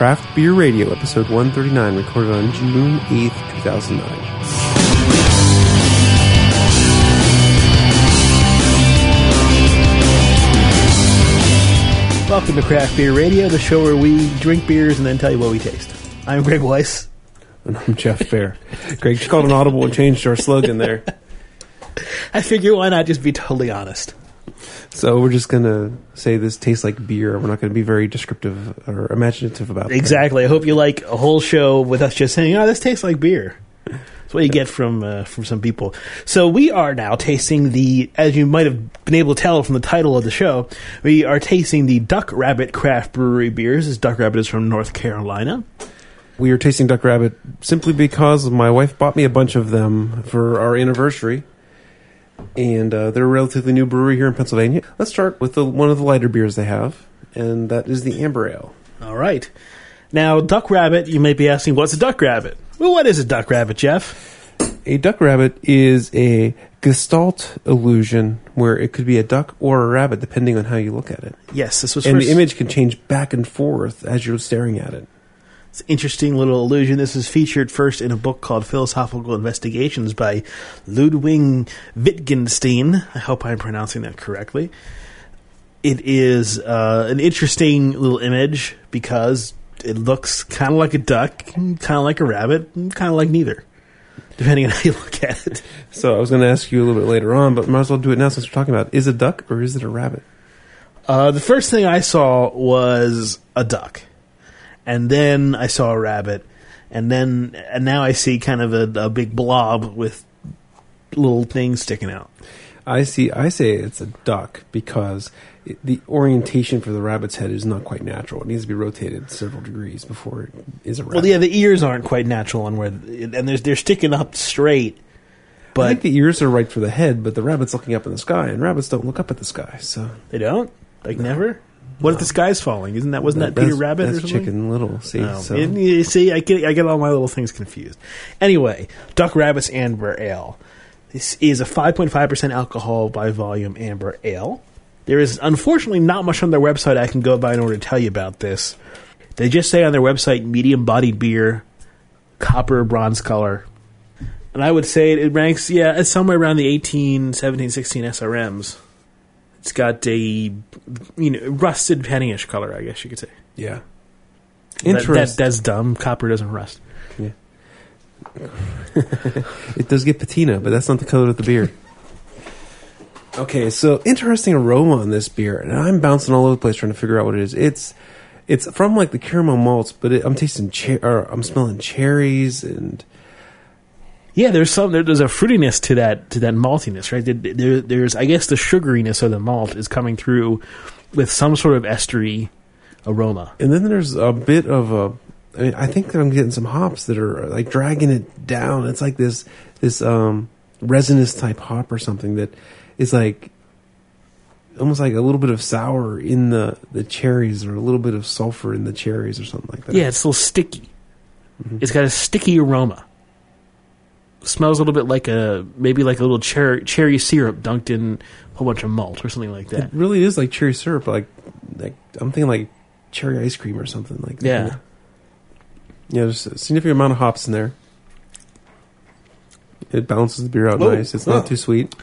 Craft Beer Radio, episode 139, recorded on June 8th, 2009. Welcome to Craft Beer Radio, the show where we drink beers and then tell you what we taste. I'm Greg Weiss. And I'm Jeff Bearer. Greg just called an audible and changed our slogan there. I figure why not just be totally honest. So we're just going to say this tastes like beer. We're not going to be very descriptive or imaginative about it. Exactly. I hope you like a whole show with us just saying, "Oh, this tastes like beer." That's what you get from uh, from some people. So we are now tasting the, as you might have been able to tell from the title of the show, we are tasting the Duck Rabbit Craft Brewery beers. This Duck Rabbit is from North Carolina. We are tasting Duck Rabbit simply because my wife bought me a bunch of them for our anniversary. And uh, they're a relatively new brewery here in Pennsylvania. Let's start with the, one of the lighter beers they have, and that is the Amber Ale. All right. Now, Duck Rabbit, you may be asking, what's a Duck Rabbit? Well, what is a Duck Rabbit, Jeff? A duck rabbit is a gestalt illusion where it could be a duck or a rabbit depending on how you look at it. Yes, this was And first, the image can change back and forth as you're staring at it. It's an interesting little illusion. This is featured first in a book called Philosophical Investigations by Ludwig Wittgenstein. I hope I'm pronouncing that correctly. It is uh, an interesting little image because it looks kind of like a duck, kind of like a rabbit, kind of like neither, depending on how you look at it. So I was going to ask you a little bit later on, but might as well do it now since we're talking about it. Is it a duck or is it a rabbit? Uh, the first thing I saw was a duck, and then I saw a rabbit, and then and now I see kind of a, a big blob with little things sticking out. I see. I say it's a duck because it, the orientation for the rabbit's head is not quite natural. It needs to be rotated several degrees before it is a rabbit. Well, yeah, the ears aren't quite natural on where, and there's they're sticking up straight, But I think the ears are right for the head, but the rabbit's looking up in the sky, and rabbits don't look up at the sky. So they don't like never. What if the sky's falling? Isn't that wasn't that, Peter Rabbit That's or something? Chicken Little. See, No. so And you see, I get I get all my little things confused. Anyway, Duck Rabbit's Amber Ale. This is a 5.5% alcohol by volume amber ale. There is unfortunately not much on their website I can go by in order to tell you about this. They just say on their website medium bodied beer, copper bronze color. And I would say it, it ranks, yeah, it's somewhere around the 18, 17, 16 SRMs. It's got a, you know, rusted pennyish color, I guess you could say. yeah. Interesting. that, that's dumb. Copper doesn't rust. Yeah. it does get patina, but that's not the color of the beer. Okay, so interesting aroma on this beer, and I'm bouncing all over the place trying to figure out what it is. It's it's from like the caramel malts, but it, I'm tasting cher- or I'm smelling cherries and Yeah, there's some there, there's a fruitiness to that to that maltiness, right? There, there, there's I guess the sugariness of the malt is coming through with some sort of estery aroma. and then there's a bit of a. I mean, I think that I'm getting some hops that are like dragging it down. It's like this this um resinous type hop or something that is like almost like a little bit of sour in the the cherries or a little bit of sulfur in the cherries or something like that. Yeah, it's a little sticky. It's got a sticky aroma. Smells a little bit like a maybe like a little cherry cherry syrup dunked in a whole bunch of malt or something like that. It really is like cherry syrup. Like, like I'm thinking like cherry ice cream or something like that. Yeah. Yeah, there's a significant amount of hops in there. It balances the beer out Whoa. nice. It's not too sweet.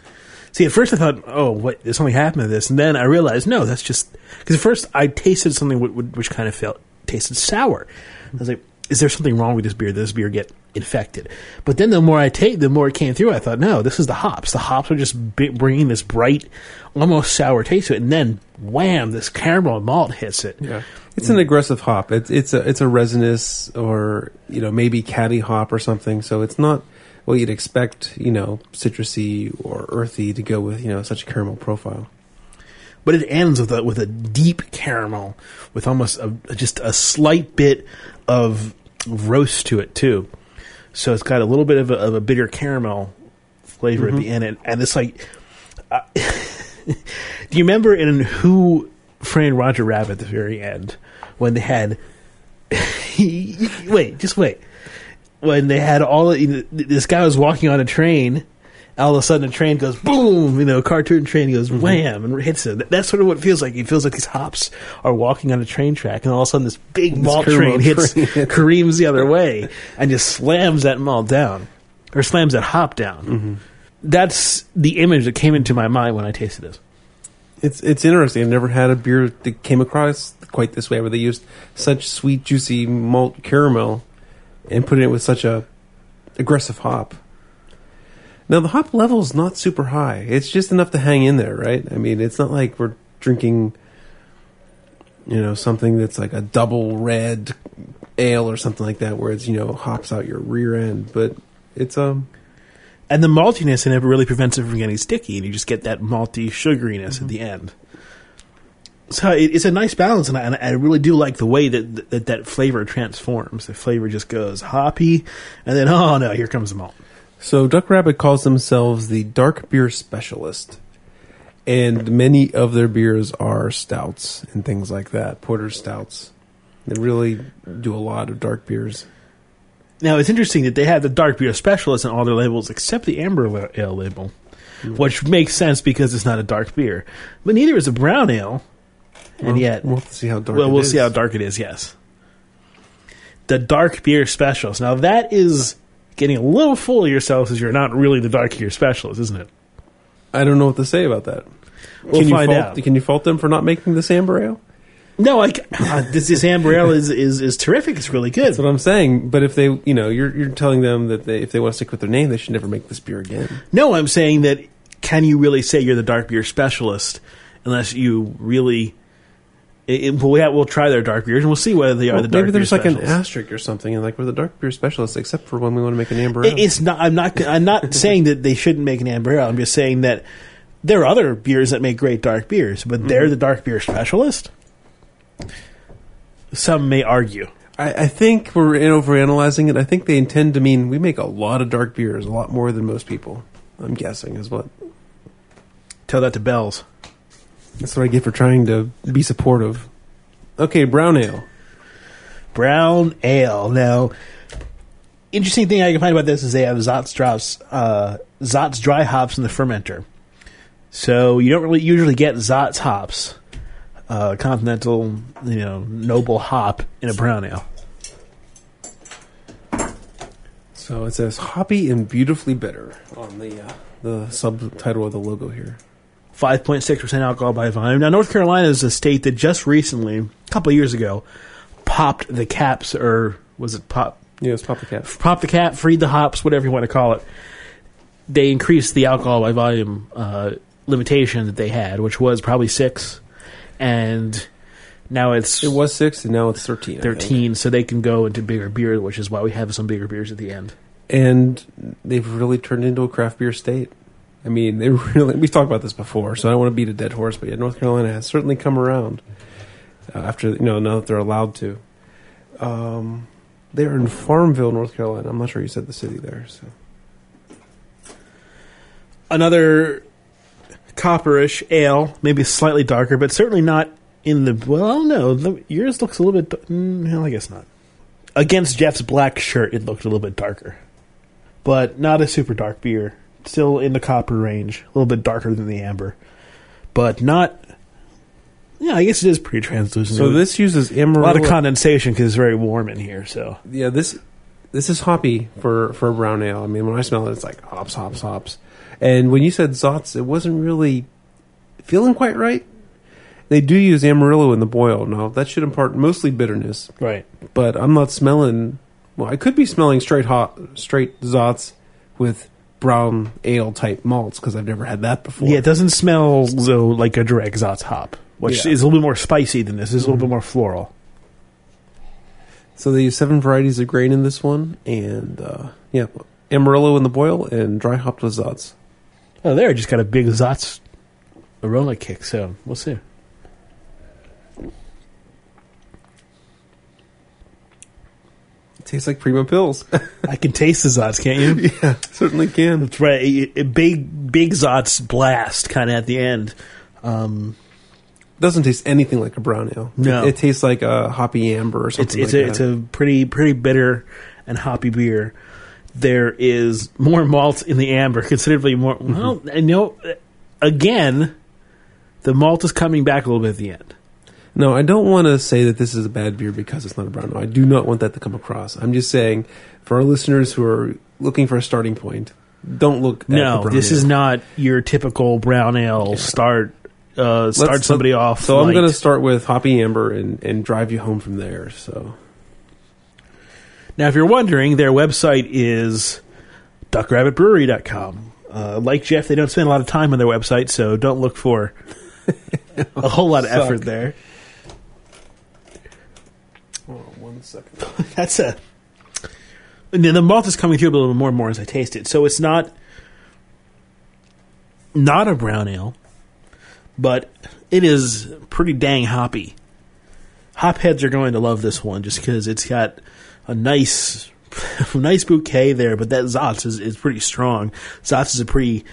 See, at first I thought, oh, what? There's something happened to this, and then I realized, no, that's just because at first I tasted something which, which kind of felt tasted sour. I was like, is there something wrong with this beer? Did this beer get infected? But then the more I take, the more it came through. I thought, no, this is the hops. The hops are just b- bringing this bright, almost sour taste to it, and then wham, this caramel malt hits it. Yeah, it's an aggressive hop. It's it's a it's a resinous or you know maybe caddy hop or something. So it's not what you'd expect. You know, citrusy or earthy to go with you know such a caramel profile. but it ends with a with a deep caramel with almost a, just a slight bit of roast to it too. So it's got a little bit of a, of a bitter caramel flavor at the end, and, and it's like, uh, do you remember in Who Framed Roger Rabbit at the very end when they had? wait, just wait. When they had all this guy was walking on a train all of a sudden a train goes boom, you know, cartoon train goes wham and hits it. That- That's sort of what it feels like. It feels like these hops are walking on a train track, and all of a sudden this big malt caramel train hits, train. careens the other way, and just slams that malt down, or slams that hop down. Mm-hmm. That's the image that came into my mind when I tasted this. It's it's interesting. I've never had a beer that came across quite this way, where they used such sweet, juicy malt caramel and put it with such a aggressive hop. Now the hop level is not super high. It's just enough to hang in there, right? I mean, it's not like we're drinking, you know, something that's like a double red ale or something like that, where it's you know hops out your rear end. But it's um And the maltiness in it really prevents it from getting sticky, and you just get that malty sugariness Mm-hmm. at the end. So it, it's a nice balance, and I, and I really do like the way that, that that flavor transforms. The flavor just goes hoppy, and then oh no, here comes the malt. So Duck Rabbit calls themselves the dark beer specialist. And many of their beers are stouts and things like that, porter stouts. They really do a lot of dark beers. Now it's interesting that they have the dark beer specialist in all their labels except the amber ale label, mm. which makes sense because it's not a dark beer. But neither is a brown ale, and Well, yet we'll see how dark. well, we'll is. see how dark it is. Yes, the dark beer specialist. Now that is getting a little full of yourself, as you're not really the dark beer specialist, isn't it? I don't know what to say about that. We'll can find you fault, out. Can you fault them for not making this amber ale? No, I, uh, this this amber ale is, is is terrific. It's really good. That's what I'm saying. But if they, you know, you're you're telling them that they, if they want to stick with their name, they should never make this beer again. No, I'm saying that can you really say you're the dark beer specialist unless you really. It, it- well, we have, we'll try their dark beers and we'll see whether they are Well, the dark beer. maybe there's like an asterisk or something, and like we're the dark beer specialist, except for when we want to make an amber It- ale. It's not. I'm not. I'm not saying that they shouldn't make an amber ale. I'm just saying that there are other beers that make great dark beers, but Mm-hmm. they're the dark beer specialist. Some may argue. I, I think we're in overanalyzing it. I think they intend to mean we make a lot of dark beers, a lot more than most people. I'm guessing is what Tell that to Bells. That's what I get for trying to be supportive. Okay, brown ale. Brown ale. Now, interesting thing I can find about this is they have Saaz drops, uh, Saaz dry hops in the fermenter. So you don't really usually get Saaz hops, uh, continental, you know, noble hop in a brown ale. So it says hoppy and beautifully bitter on the uh, the subtitle of the logo here. 5.6% alcohol by volume. Now, North Carolina is a state that just recently, a couple of years ago, popped the caps, or was it pop? Yeah, it's pop the cap. Popped the cap, freed the hops, whatever you want to call it. They increased the alcohol by volume uh, limitation that they had, which was probably six, and now it's It was six, and now it's thirteen. 13, so they can go into bigger beer, which is why we have some bigger beers at the end. and they've really turned into a craft beer state. I mean, they really. We've talked about this before, so I don't want to beat a dead horse, but yeah, North Carolina has certainly come around uh, after you know now that they're allowed to. Um, they're in Farmville, North Carolina. I'm not sure you said the city there. So another copperish ale, maybe slightly darker, but certainly not in the. Well, I don't know. The, yours looks a little bit. Mm, well, I guess not. Against Jeff's black shirt, it looked a little bit darker, but not a super dark beer. Still in the copper range, a little bit darker than the amber, but not. Yeah, I guess it is pretty translucent. so this uses a lot of condensation because it's very warm in here. So yeah, this this is hoppy for for a brown ale. I mean, when I smell it, it's like hops, hops, hops. And when you said Saaz, it wasn't really feeling quite right. They do use Amarillo in the boil. Now that should impart mostly bitterness, right. but I'm not smelling. Well, I could be smelling straight hot, straight Saaz with brown ale type malts because I've never had that before. Yeah, it doesn't smell though like a direct Saaz hop, which Yeah. is a little bit more spicy than this. This is a little bit more floral. So they use seven varieties of grain in this one, and uh, yeah, Amarillo in the boil and dry hopped with Saaz. Oh, there, I just got a big Saaz aroma kick. So we'll see. Tastes like Prima Pils. I can taste the Saaz, can't you? yeah, certainly can. That's right. A, a big, big Saaz blast kind of at the end. Um, Doesn't taste anything like a brown ale. No. it, it tastes like a hoppy amber or something. it's like a it's a pretty pretty bitter and hoppy beer. there is more malt in the amber, considerably more. Well, I know. Again, the malt is coming back a little bit at the end. No, I don't want to say that this is a bad beer because it's not a brown ale. I do not want that to come across. I'm just saying, for our listeners who are looking for a starting point, don't look. At the No, brown this ale. is not your typical brown ale start. Uh, start Let's- somebody off. So I'm going to start with hoppy amber and and drive you home from there. So Now, if you're wondering, their website is duckrabbitbrewery.com. Uh, like Jeff, they don't spend a lot of time on their website, so don't look for a whole lot of effort there. one second. That's a. then the malt is coming through a little more and more as I taste it. So it's not not a brown ale, but it is pretty dang hoppy. Hopheads are going to love this one just because it's got a nice, nice bouquet there. But that Saaz is, is pretty strong. Saaz is a pretty,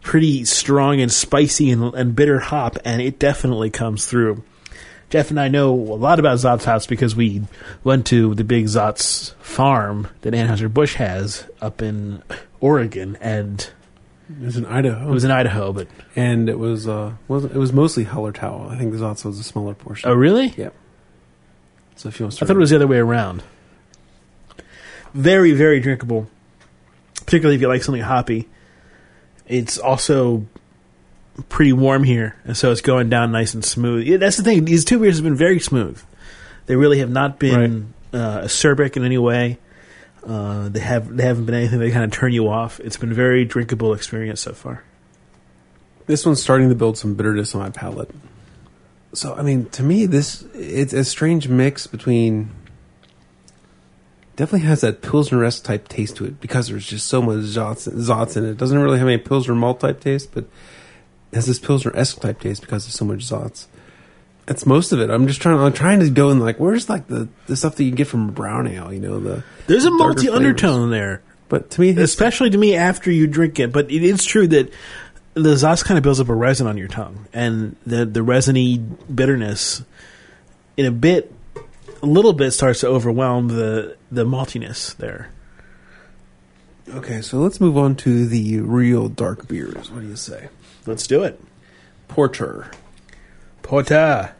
pretty strong and spicy and, and bitter hop, and it definitely comes through. Jeff and I know a lot about Saaz house because we went to the big Saaz farm that Anheuser Busch has up in Oregon, and It was in Idaho. it was in Idaho. But and it was uh was it was mostly Hallertau. I think the Saaz was a smaller portion. oh, really? Yeah. So if you want to I thought it was the other way around. Very, very drinkable, particularly if you like something hoppy. It's also pretty warm here, and so it's going down nice and smooth. Yeah, that's the thing; these two beers have been very smooth. They really have not been uh, acerbic in any way. Uh, they have they haven't been anything that kind of turn you off. It's been a very drinkable experience so far. This one's starting to build some bitterness on my palate. So I mean, to me, this it's a strange mix between. Definitely has that pilsner esque type taste to it because there's just so much Saaz, Saaz in it. It doesn't really have any pilsner malt type taste, but has this pilsner esque type taste because of so much Saaz. That's most of it. I'm just trying. I'm trying to go and like, where's like the, the stuff that you get from brown ale? You know the. There's a malty undertone there. But to me, especially to me after you drink it. But it is true that the Saaz kind of builds up a resin on your tongue, and the the resiny bitterness, in a bit, a little bit starts to overwhelm the the maltiness there. okay, so let's move on to the real dark beers. What do you say? Let's do it. Porter. Porter.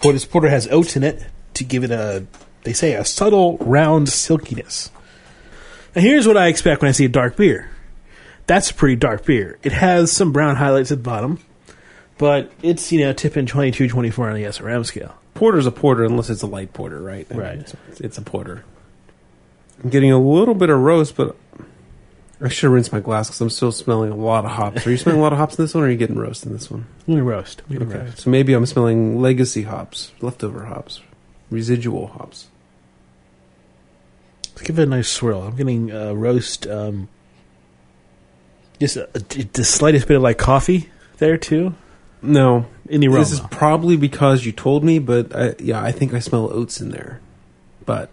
Porter's porter has oats in it to give it a, they say, a subtle round silkiness. Now here's what I expect when I see a dark beer. That's a pretty dark beer. It has some brown highlights at the bottom, but it's, you know, tipping 22, 24 on the SRM scale. Porter's a porter unless it's a light porter, right? I mean, Right. It's, it's a porter. I'm getting a little bit of roast, but I should rinse my glass because I'm still smelling a lot of hops. Are you smelling a lot of hops in this one, or are you getting roast in this one? I'm roast. Okay, roast. so maybe I'm smelling legacy hops, leftover hops, residual hops. Let's give it a nice swirl. I'm getting uh, roast, um, just a, a, the slightest bit of like coffee there too No, in the aroma. this is probably because you told me, but I, yeah, I think I smell oats in there. But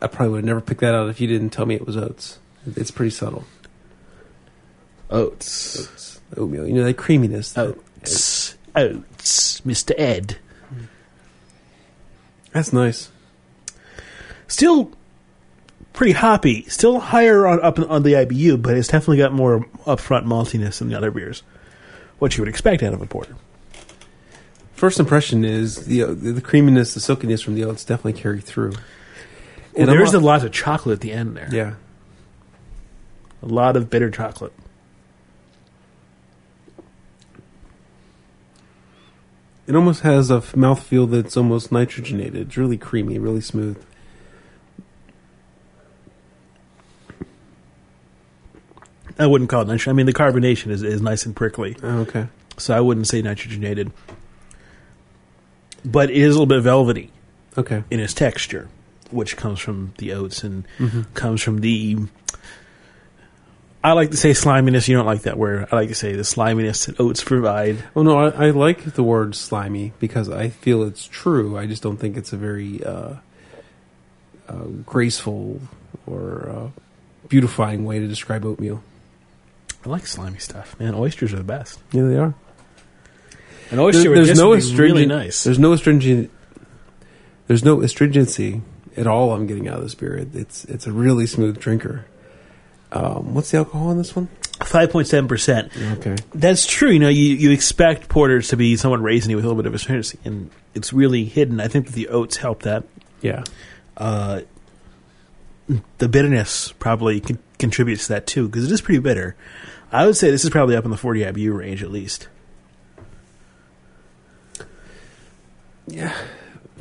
I probably would have never picked that out if you didn't tell me it was oats. It's pretty subtle. oats. Oats, oatmeal, you know, that creaminess. that- Oats. Oats. Mr. Ed. That's nice. Still pretty hoppy. Still higher on up on the IBU, but it's definitely got more upfront maltiness than the other beers. What you would expect out of a porter. First impression is the uh, the creaminess, the silkiness from the oats definitely carry through. And I'm there's a lot of chocolate at the end there. yeah. A lot of bitter chocolate. It almost has a mouthfeel that's almost nitrogenated. It's really creamy, really smooth. I wouldn't call it nitrogen. I mean, the carbonation is, is nice and prickly, Oh, okay. so I wouldn't say nitrogenated. But it is a little bit velvety Okay. in its texture, which comes from the oats and Mm-hmm. comes from the. I like to say sliminess. You don't like that word. I like to say the sliminess that oats provide. Well, no, I, I like the word slimy because I feel it's true. I just don't think it's a very uh, uh, graceful or uh, beautifying way to describe oatmeal. I like slimy stuff, man. Oysters are the best. Yeah, they are. An oyster with there's no really nice. There's no astringent. There's no astringency at all. I'm getting out of this beer. It's it's a really smooth drinker. Um, what's the alcohol in this one? Five point seven percent. Okay. That's true. You know, you, you expect porters to be somewhat raisiny with a little bit of astringency, and it's really hidden. I think that the oats help that. Yeah. Uh, the bitterness probably con- contributes to that too, because it is pretty bitter. I would say this is probably up in the 40 IBU range at least. Yeah.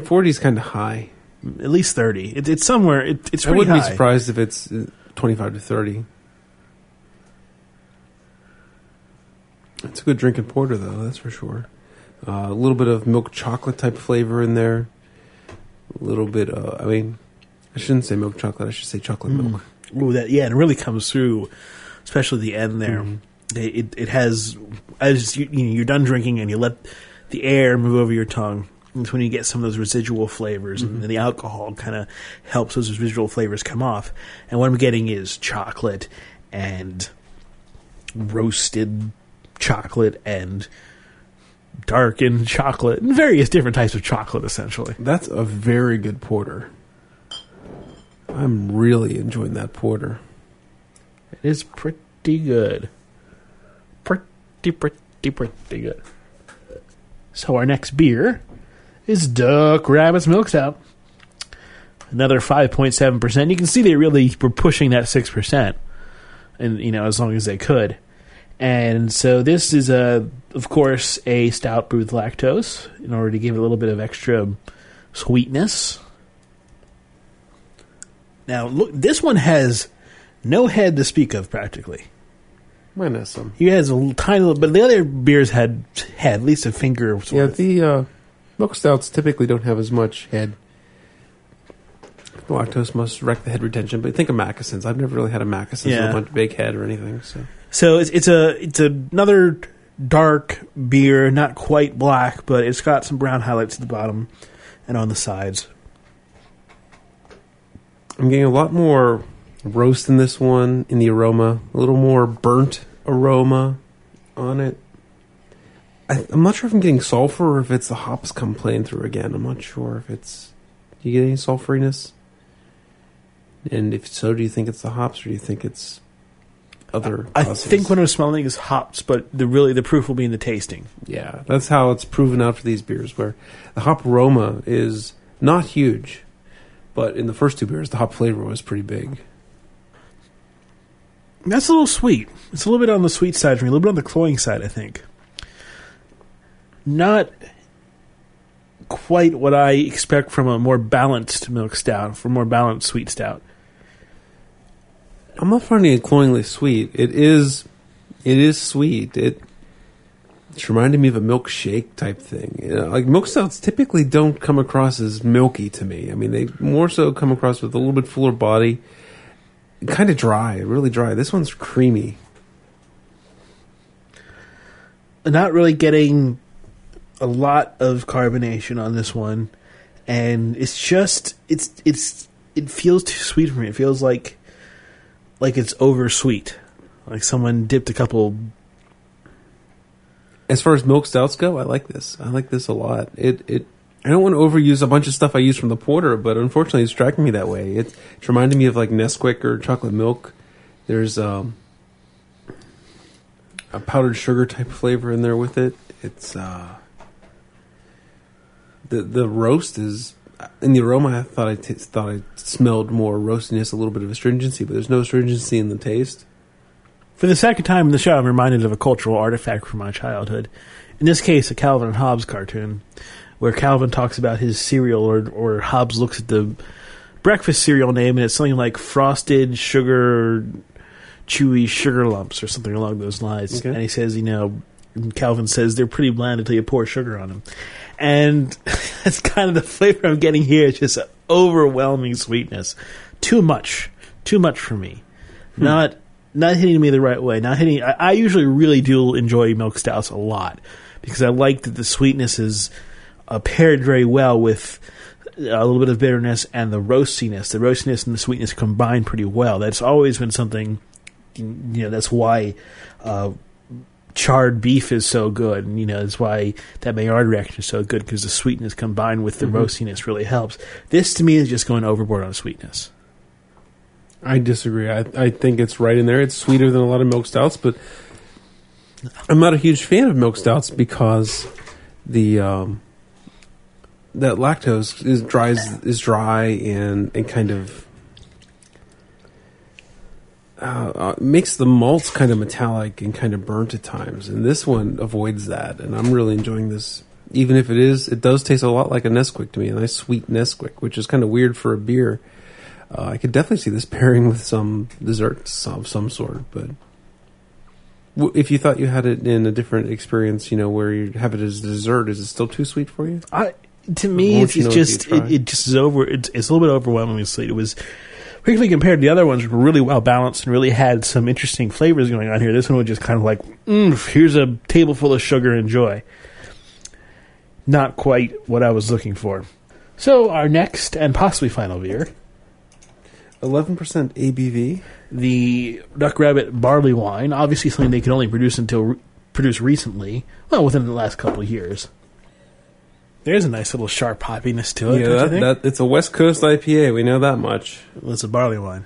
40 is kind of high. At least 30. It, it's somewhere. It, it's. I wouldn't high. be surprised if it's uh, 25 to 30. It's a good drinking porter, though, that's for sure. Uh, a little bit of milk chocolate type flavor in there. A little bit, uh, I mean, I shouldn't say milk chocolate, I should say chocolate Mm. milk. Ooh, that yeah, it really comes through, especially the end there. Mhm. It, it it has as you, you know, you're done drinking and you let the air move over your tongue. It's when you get some of those residual flavors, and mm-hmm. the alcohol kind of helps those residual flavors come off. And what I'm getting is chocolate and roasted chocolate and darkened chocolate and various different types of chocolate, essentially. That's a very good porter. I'm really enjoying that porter. It is pretty good. Pretty, pretty, pretty good. So our next beer is Duck Rabbit's Milk Stout. Another 5.7%. You can see they really were pushing that 6%. And, you know, as long as they could. And so this is, a, of course, a stout brewed with lactose in order to give it a little bit of extra sweetness. Now, look, this one has no head to speak of practically. Mine has some. He has a tiny little, but the other beers had had at least a finger. Sort Yeah, of. the uh, milk stouts typically don't have as much head. The lactose must wreck the head retention, but think of Mackesons. I've never really had a Mackesons Yeah. with a bunch of big head or anything. So so it's it's a it's another dark beer, not quite black, but it's got some brown highlights at the bottom and on the sides. I'm getting a lot more roast in this one in the aroma, a little more burnt aroma on it. I, I'm not sure if I'm getting sulfur or if it's the hops come playing through again. I'm not sure if it's. Do you get any sulfuriness? And if so, do you think it's the hops or do you think it's other? I causes? think what I'm smelling is hops, but the really the proof will be in the tasting. Yeah, that's how it's proven out for these beers, where the hop aroma is not huge, but in the first two beers, the hop flavor was pretty big. That's a little sweet. It's a little bit on the sweet side for me, a little bit on the cloying side, I think. Not quite what I expect from a more balanced milk stout, from a more balanced sweet stout. I'm not finding it cloyingly sweet. It is, it is sweet. It, it's reminding me of a milkshake type thing. You know, like milk stouts typically don't come across as milky to me. I mean, they more so come across with a little bit fuller body, kind of dry, really dry. This one's creamy. Not really getting a lot of carbonation on this one, and it's just it's it's it feels too sweet for me. It feels like like it's oversweet, like someone dipped a couple As far as milk stouts go, I like this. I like this a lot. It it. I don't want to overuse a bunch of stuff I use from the porter, but unfortunately, it's striking me that way. It, it's reminding me of like Nesquik or chocolate milk. There's um, a powdered sugar type flavor in there with it. It's uh, the the roast is in the aroma. I thought I t- thought I smelled more roastiness, a little bit of astringency, but there's no astringency in the taste. For the second time in the show, I'm reminded of a cultural artifact from my childhood. In this case, a Calvin and Hobbes cartoon, where Calvin talks about his cereal, or or Hobbes looks at the breakfast cereal name, and it's something like frosted sugar, chewy sugar lumps, or something along those lines. Okay. And he says, you know, and Calvin says they're pretty bland until you pour sugar on them, and that's kind of the flavor I'm getting here. It's just overwhelming sweetness, too much, too much for me. Not not hitting me the right way. Not hitting. I, I usually really do enjoy milk stouts a lot because I like that the sweetness is uh, paired very well with a little bit of bitterness and the roastiness. The roastiness and the sweetness combine pretty well. That's always been something. You know, that's why. Uh, charred beef is so good, and you know that's why that Maillard reaction is so good because the sweetness combined with the Mhm. roastiness really helps. This to me is just going overboard on sweetness. I disagree. I, I think it's right in there. It's sweeter than a lot of milk stouts, but I'm not a huge fan of milk stouts because the um, that lactose is dries is dry and and kind of uh, uh, makes the malts kind of metallic and kind of burnt at times. And this one avoids that, and I'm really enjoying this. Even if it is, it does taste a lot like a Nesquik to me, a nice sweet Nesquik, which is kind of weird for a beer. Uh, I could definitely see this pairing with some desserts of some sort, but w- if you thought you had it in a different experience, you know, where you have it as a dessert, is it still too sweet for you? I, to me, it's, it's just it, it just is over. It's, it's a little bit overwhelmingly sweet. It was particularly compared to the other ones, were really well balanced and really had some interesting flavors going on here. This one was just kind of like, mm, here's a table full of sugar, enjoy. Not quite what I was looking for. So our next and possibly final beer, Eleven percent ABV. the Duck Rabbit barley wine, obviously something they could only produce until produce recently, well, within the last couple of years. There's a nice little sharp hoppiness to it. yeah, that, that it's a West Coast IPA. We know that much. Well, it's a barley wine.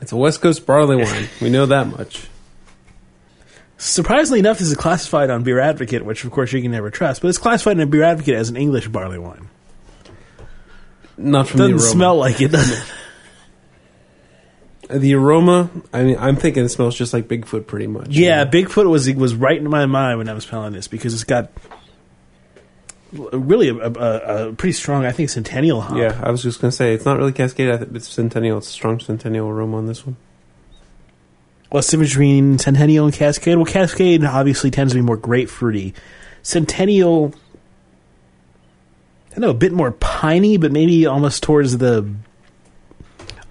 It's a West Coast barley wine. we know that much. Surprisingly enough, this is classified on Beer Advocate, which of course you can never trust, but it's classified in Beer Advocate as an English barley wine. Not from Doesn't the aroma. smell like it, does it? The aroma. I mean, I'm thinking it smells just like Bigfoot, pretty much. yeah, Bigfoot was was right in my mind when I was smelling this because it's got really a, a, a pretty strong, I think, Centennial hop. Yeah, I was just gonna say it's not really Cascade. I think it's Centennial. It's a strong Centennial aroma on this one. What's the between Centennial and Cascade? Well, Cascade obviously tends to be more grapefruity. Centennial, I don't know, a bit more piney, but maybe almost towards the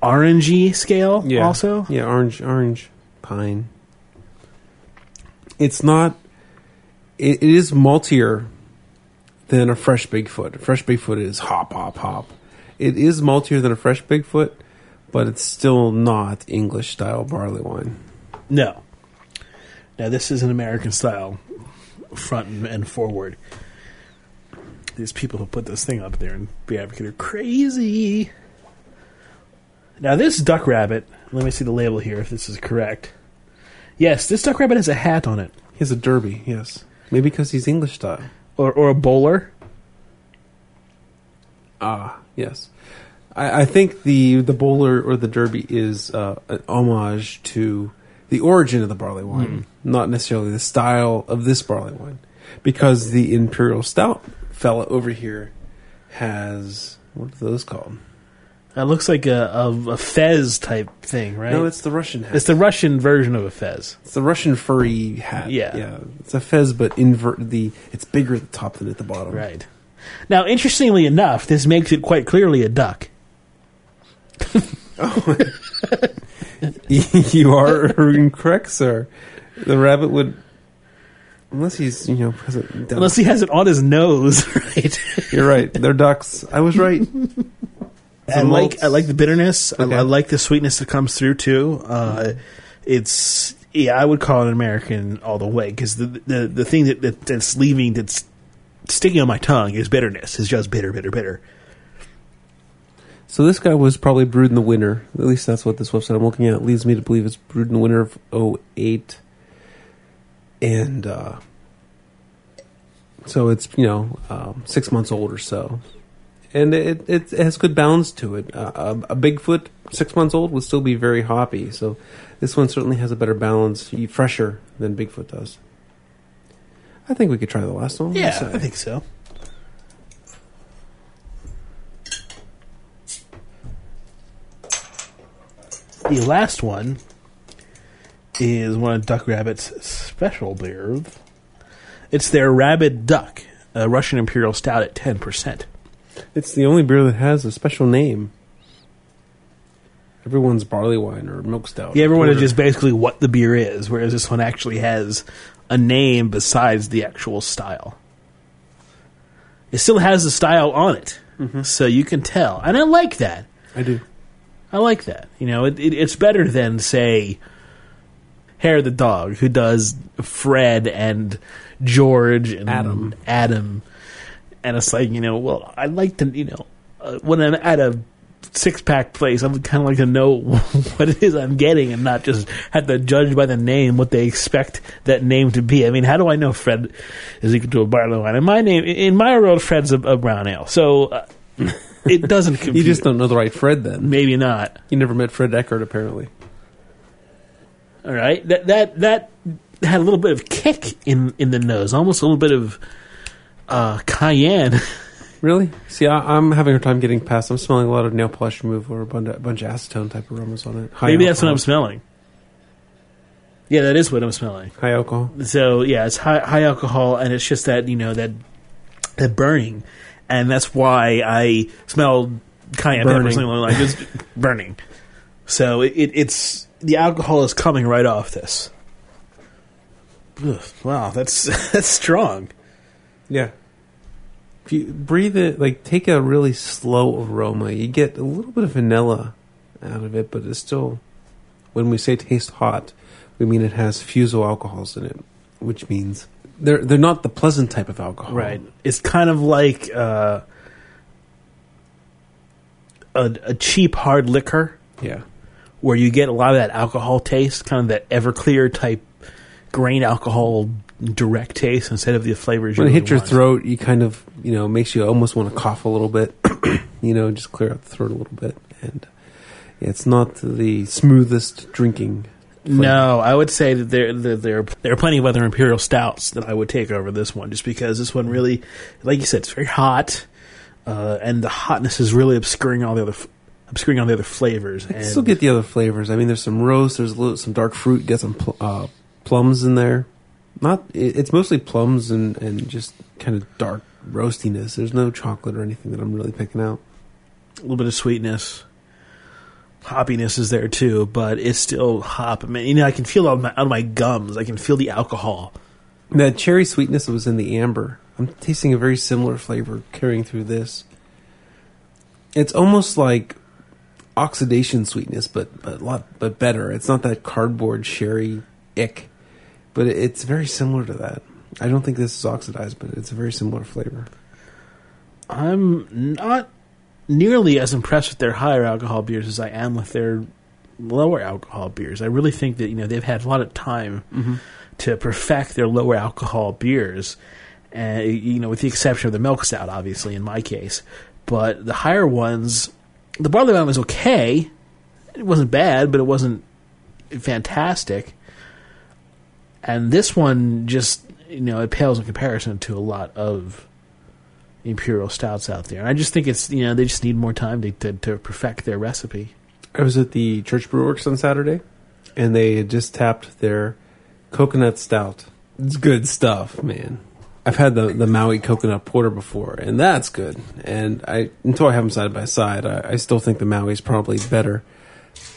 orangey scale. Yeah. also. Yeah, orange, orange pine. It's not. It, it is maltier than a fresh Bigfoot. A fresh Bigfoot is hop, hop, hop. It is maltier than a fresh Bigfoot, but it's still not English style barley wine. No. Now this is an American style, front and, and forward. These people who put this thing up there and Beer Advocate are crazy. Now this duck rabbit, let me see the label here if this is correct. Yes, this duck rabbit has a hat on it, He has a derby, yes. Maybe because he's English style. Or or a bowler. Ah, yes. I, I think the the bowler or the derby is uh, an homage to the origin of the barley wine, not necessarily the style of this barley wine, because the imperial stout fella over here has what are those called? It looks like a, a, a fez type thing, right? No, it's the Russian hat. it's the Russian version of a fez. It's the Russian furry hat. Yeah. yeah. It's a fez, but invert the. It's bigger at the top than at the bottom. Right. Now, interestingly enough, this makes it quite clearly a duck. oh, you are incorrect, sir. The rabbit would, unless he's you know present. Unless he has it on his nose, right? You're right. They're ducks. I was right. I like. I like the bitterness. I, Okay. I like the sweetness that comes through too. Uh, it's yeah, I would call it American all the way because the, the the thing that, that that's leaving that's sticking on my tongue is bitterness. It's just bitter, bitter, bitter. So this guy was probably brewed in the winter. At least that's what this website I'm looking at leads me to believe it's brewed in the winter of 08. And uh, so it's, you know, um, six months old or so. And it, it, has good balance to it. Uh, a, a Bigfoot, six months old, would still be very hoppy. So this one certainly has a better balance, fresher than Bigfoot does. I think we could try the last one. What do you Yeah. I think so. The last one is one of Duck Rabbit's special beers. It's their Rabid Duck, a Russian Imperial Stout at 10%. It's the only beer that has a special name. Everyone's barley wine or milk stout. Yeah, everyone is just basically what the beer is, whereas this one actually has a name besides the actual style. It still has the style on it, mm-hmm. so you can tell, and I like that. I do. I like that. You know, it, it, it's better than say Hair the dog, who does Fred and George and Adam. Adam, and it's like you know, well, I like to you know, uh, when I'm at a six pack place, I would kind of like to know what it is I'm getting and not just have to judge by the name what they expect that name to be. I mean, how do I know Fred is equal to a barley wine? In my name, in my world, Fred's a, a brown ale. So uh, it doesn't compute. You just don't know the right Fred then. Maybe not. You never met Fred Eckhardt, apparently. All right, that that that had a little bit of kick in in the nose, almost a little bit of uh, cayenne. Really? See, I, I'm having a time getting past. I'm smelling a lot of nail polish remover, a bunch of, bunch of acetone type aromas on it. High Maybe that's what. I'm smelling. Yeah, that is what I'm smelling. High alcohol. So yeah, it's high high alcohol, and it's just that you know that that burning, and that's why I smell cayenne pepper Burning. something like it's burning. So it, it, it's the alcohol is coming right off this. Ugh, wow, that's that's strong. Yeah. If you breathe it, like take a really slow aroma, you get a little bit of vanilla out of it, but it's still, when we say taste hot, we mean it has fusel alcohols in it, which means they're they're not the pleasant type of alcohol. Right. It's kind of like uh, a, a cheap hard liquor Yeah. where you get a lot of that alcohol taste, kind of that Everclear type grain alcohol direct taste instead of the flavors. When you it hits your want. throat, you kind of, you know, makes you almost want to cough a little bit, you know, just clear out the throat a little bit. And it's not the smoothest drinking. flavor. No, I would say that there, there there there are plenty of other imperial stouts that I would take over this one, just because this one really, like you said, it's very hot, uh, and the hotness is really obscuring all the other f- obscuring all the other flavors. You And still get the other flavors. I mean, there's some roast, there's a little, some dark fruit, get some pl- uh, plums in there. Not, it's mostly plums and, and just kind of dark roastiness. There's no chocolate or anything that I'm really picking out. a little bit of sweetness. Hoppiness is there too, but it's still hop. I mean, you know, I can feel it out of my, out of my gums. I can feel the alcohol. That cherry sweetness was in the amber, I'm tasting a very similar flavor carrying through this. It's almost like oxidation sweetness, but but a lot but better. It's not that cardboard sherry ick, but it's very similar to that. I don't think this is oxidized, but it's a very similar flavor. I'm not nearly as impressed with their higher alcohol beers as I am with their lower alcohol beers. I really think that you know they've had a lot of time to perfect their lower alcohol beers, uh, you know, with the exception of the milk stout, obviously in my case. But the higher ones, the barley wine was okay. It wasn't bad, but it wasn't fantastic. And this one just, you know, it pales in comparison to a lot of imperial stouts out there. And I just think it's, you know, they just need more time to, to, to perfect their recipe. I was at the Church Brew Works on Saturday, and they had just tapped their coconut stout. It's good stuff, man. I've had the, the Maui coconut porter before, and that's good. And I until I have them side by side, I, I still think the Maui is probably better.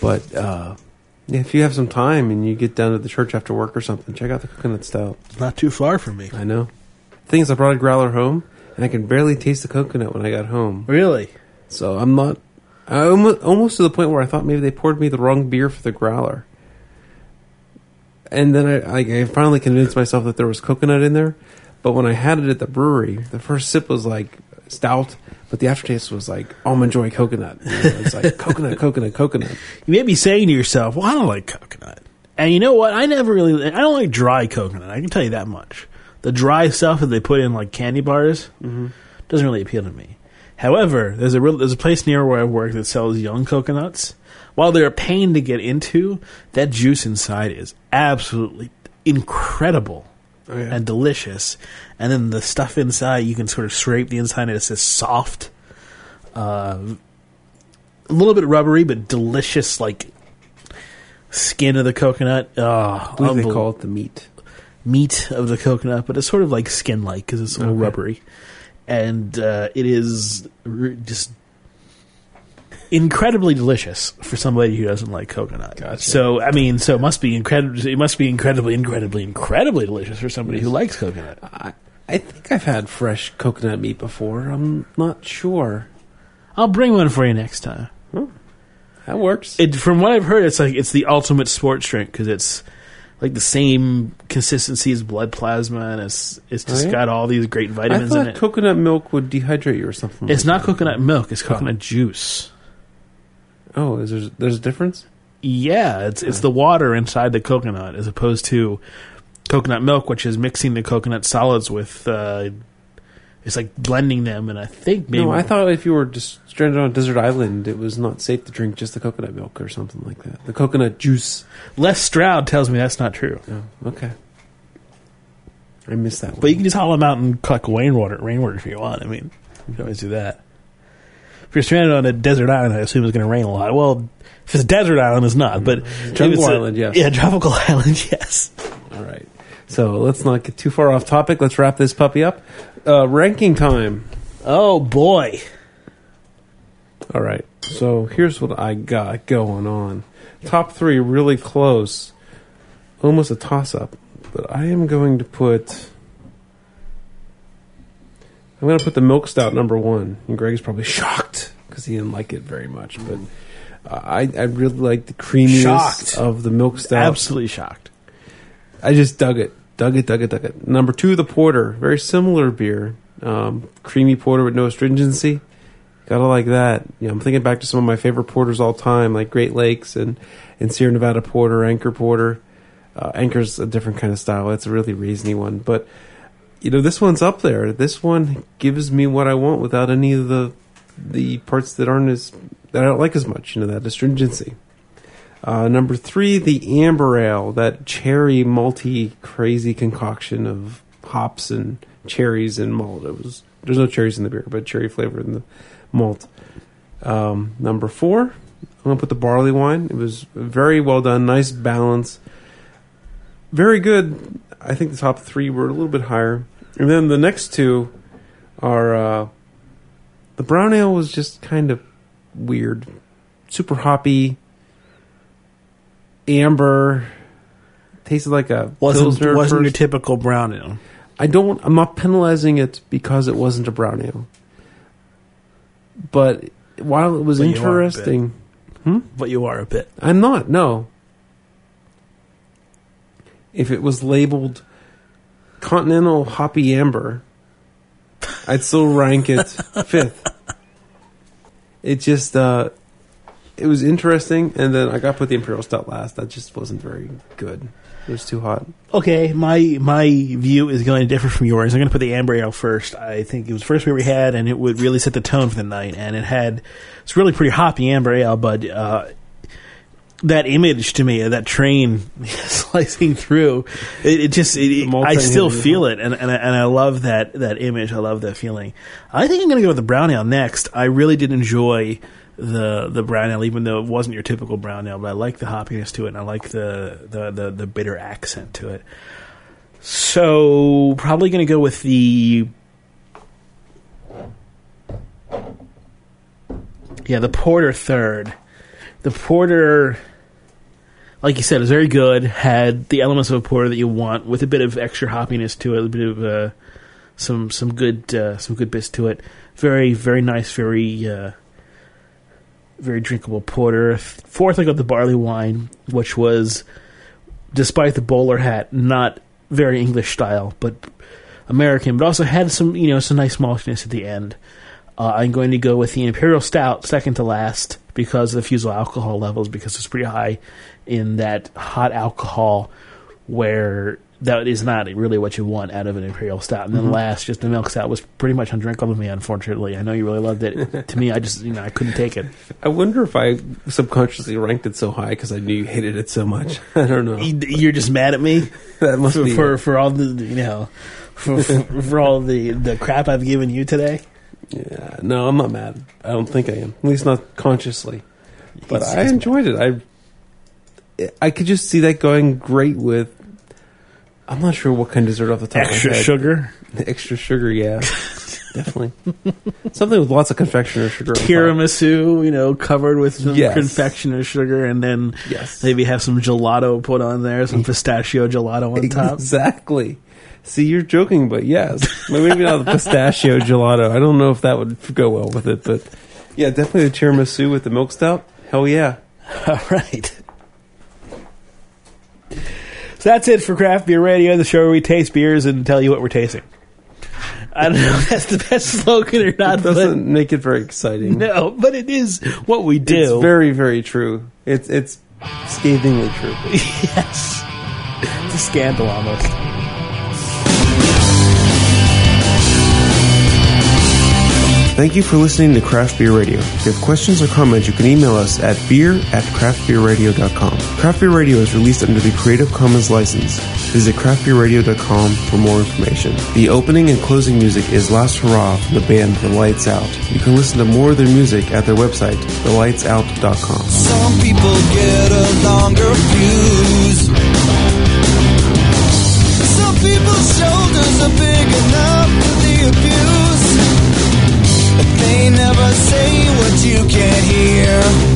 But uh, yeah, if you have some time and you get down to the church after work or something, check out the coconut stout. It's not too far from me. I know. Thing is, I brought a growler home, and I can barely taste the coconut when I got home. Really? So I'm not. I almost, almost to the point where I thought maybe they poured me the wrong beer for the growler. And then I, I finally convinced myself that there was coconut in there. But when I had it at the brewery, the first sip was like stout, but the aftertaste was like almond joy coconut. You know, it's like coconut, coconut, coconut. You may be saying to yourself, well, I don't like coconut. And you know what? I never really, I don't like dry coconut. I can tell you that much. The dry stuff that they put in like candy bars mm-hmm. doesn't really appeal to me. However, there's a real, there's a place near where I work that sells young coconuts. While they're a pain to get into, that juice inside is absolutely incredible Oh, yeah. and delicious. And then the stuff inside, you can sort of scrape the inside, and it's this soft, uh, a little bit rubbery, but delicious, like skin of the coconut. Oh, I believe they call it the meat. meat of the coconut, but it's sort of like skin like because it's a little Okay. rubbery, and uh, it is r- just incredibly delicious for somebody who doesn't like coconut. Gotcha. So I mean, so it must be incredibly, it must be incredibly, incredibly, incredibly delicious for somebody who likes coconut. I, I think I've had fresh coconut meat before. I'm not sure. I'll bring one for you next time. That works. It, from what I've heard, it's like it's the ultimate sports drink because it's like the same consistency as blood plasma, and it's it's just Oh, got all these great I vitamins in it. coconut milk would dehydrate you or something. It's like not coconut milk; it's coconut juice. Oh, is there, there's a difference? Yeah, it's it's the water inside the coconut as opposed to coconut milk, which is mixing the coconut solids with. Uh, it's like blending them, and I think maybe No, I thought if you were just stranded on a desert island, it was not safe to drink just the coconut milk or something like that. The coconut juice. Les Stroud tells me that's not true. Oh, okay. I missed that one. But you can just haul them out and collect rainwater, rainwater if you want. I mean, you can always do that. If you're stranded on a desert island, I assume it's going to rain a lot. Well, if it's a desert island, it's not. But tropical it's a- island, yes. Yeah, tropical island, yes. All right. So let's not get too far off topic. Let's wrap this puppy up. Uh, ranking time. Oh boy. All right. So here's what I got going on. Top three really close. Almost a toss up. But I am going to put. I'm going to put the milk stout number one. And Greg's probably shocked because he didn't like it very much. But uh, I, I really like the creaminess Shocked. of the milk stout. Absolutely shocked. I just dug it, dug it, dug it, dug it. Number two, the porter, very similar beer, um, creamy porter with no astringency. Gotta like that. Yeah, I'm thinking back to some of my favorite porters all time, like Great Lakes and and Sierra Nevada Porter, Anchor Porter. Uh, Anchor's a different kind of style. It's a really raisiny one, but you know this one's up there. This one gives me what I want without any of the the parts that aren't as that I don't like as much. You know that astringency. Uh, number three, the amber ale, that cherry malty crazy concoction of hops and cherries and malt. It was there's no cherries in the beer, but cherry flavor in the malt. Um, number four, I'm gonna put the barley wine. It was very well done, nice balance, very good. I think the top three were a little bit higher, and then the next two are uh, the brown ale was just kind of weird, super hoppy amber. Tasted like a Wasn't wasn't your typical brown ale. I don't. I'm not penalizing it because it wasn't a brown ale. But while it was But you are a bit. interesting, But you are a bit. I'm not. No. If it was labeled Continental Hoppy Amber, I'd still rank it fifth. It just, uh, it was interesting, and then I got to put the Imperial Stout last. That just wasn't very good. It was too hot. Okay, my my view is going to differ from yours. I'm going to put the amber ale first. I think it was the first beer we had, and it would really set the tone for the night. And it had it's really pretty hoppy amber ale, but uh, that image to me, of that train slicing through, it, it just it, I still feel it, and and I, and I love that that image. I love that feeling. I think I'm going to go with the brown ale next. I really did enjoy the the brown ale, even though it wasn't your typical brown ale. But I like the hoppiness to it, and I like the the the, the bitter accent to it. So probably going to go with the yeah the porter third. The porter, like you said, is very good. Had the elements of a porter that you want, with a bit of extra hoppiness to it, a bit of uh, some some good uh, some good bits to it. Very very nice, very uh, very drinkable porter. Fourth, I got the barley wine, which was, despite the bowler hat, not very English style, but American, but also had some you know some nice maltiness at the end. Uh, I'm going to go with the Imperial Stout, second to last, because of the fusel alcohol levels, because it's pretty high in that hot alcohol, where that is not really what you want out of an Imperial Stout. And then mm-hmm. last, just the Milk Stout was pretty much undrinkable to me, unfortunately. I know you really loved it. to me, I just you know I couldn't take it. I wonder if I subconsciously ranked it so high because I knew you hated it so much. I don't know. You're just mad at me. That must for, be for it. for all the you know for, for, for all the the crap I've given you today. Yeah, no, I'm not mad. I don't think I am. At least not consciously. But He's- I he's enjoyed it. I I could just see that going great with. I'm not sure what kind of dessert off the top extra of my head. sugar, Extra sugar, yeah, definitely. Something with lots of confectioner sugar. on top. tiramisu, you know, covered with some Yes. confectioner sugar, and then Yes, maybe have some gelato put on there, some pistachio gelato on top. exactly. See, you're joking, but yes, maybe not the pistachio gelato. I don't know if that would go well with it, but yeah, definitely the tiramisu with the milk stout. Hell yeah! All right. So that's it for Craft Beer Radio, the show where we taste beers and tell you what we're tasting. I don't know if that's the best slogan or not. It doesn't make it very exciting. No, but it is what we do. It's very, very true. It's it's scathingly true. yes. It's a scandal almost. Thank you for listening to Craft Beer Radio. If you have questions or comments, you can email us at beer at craftbeerradio.com. Craft Beer Radio is released under the Creative Commons license. Visit craftbeerradio.com for more information. The opening and closing music is Last Hurrah from the band The Lights Out. You can listen to more of their music at their website, thelightsout.com. Some people get a longer fuse. Some people's shoulders are. you can hear.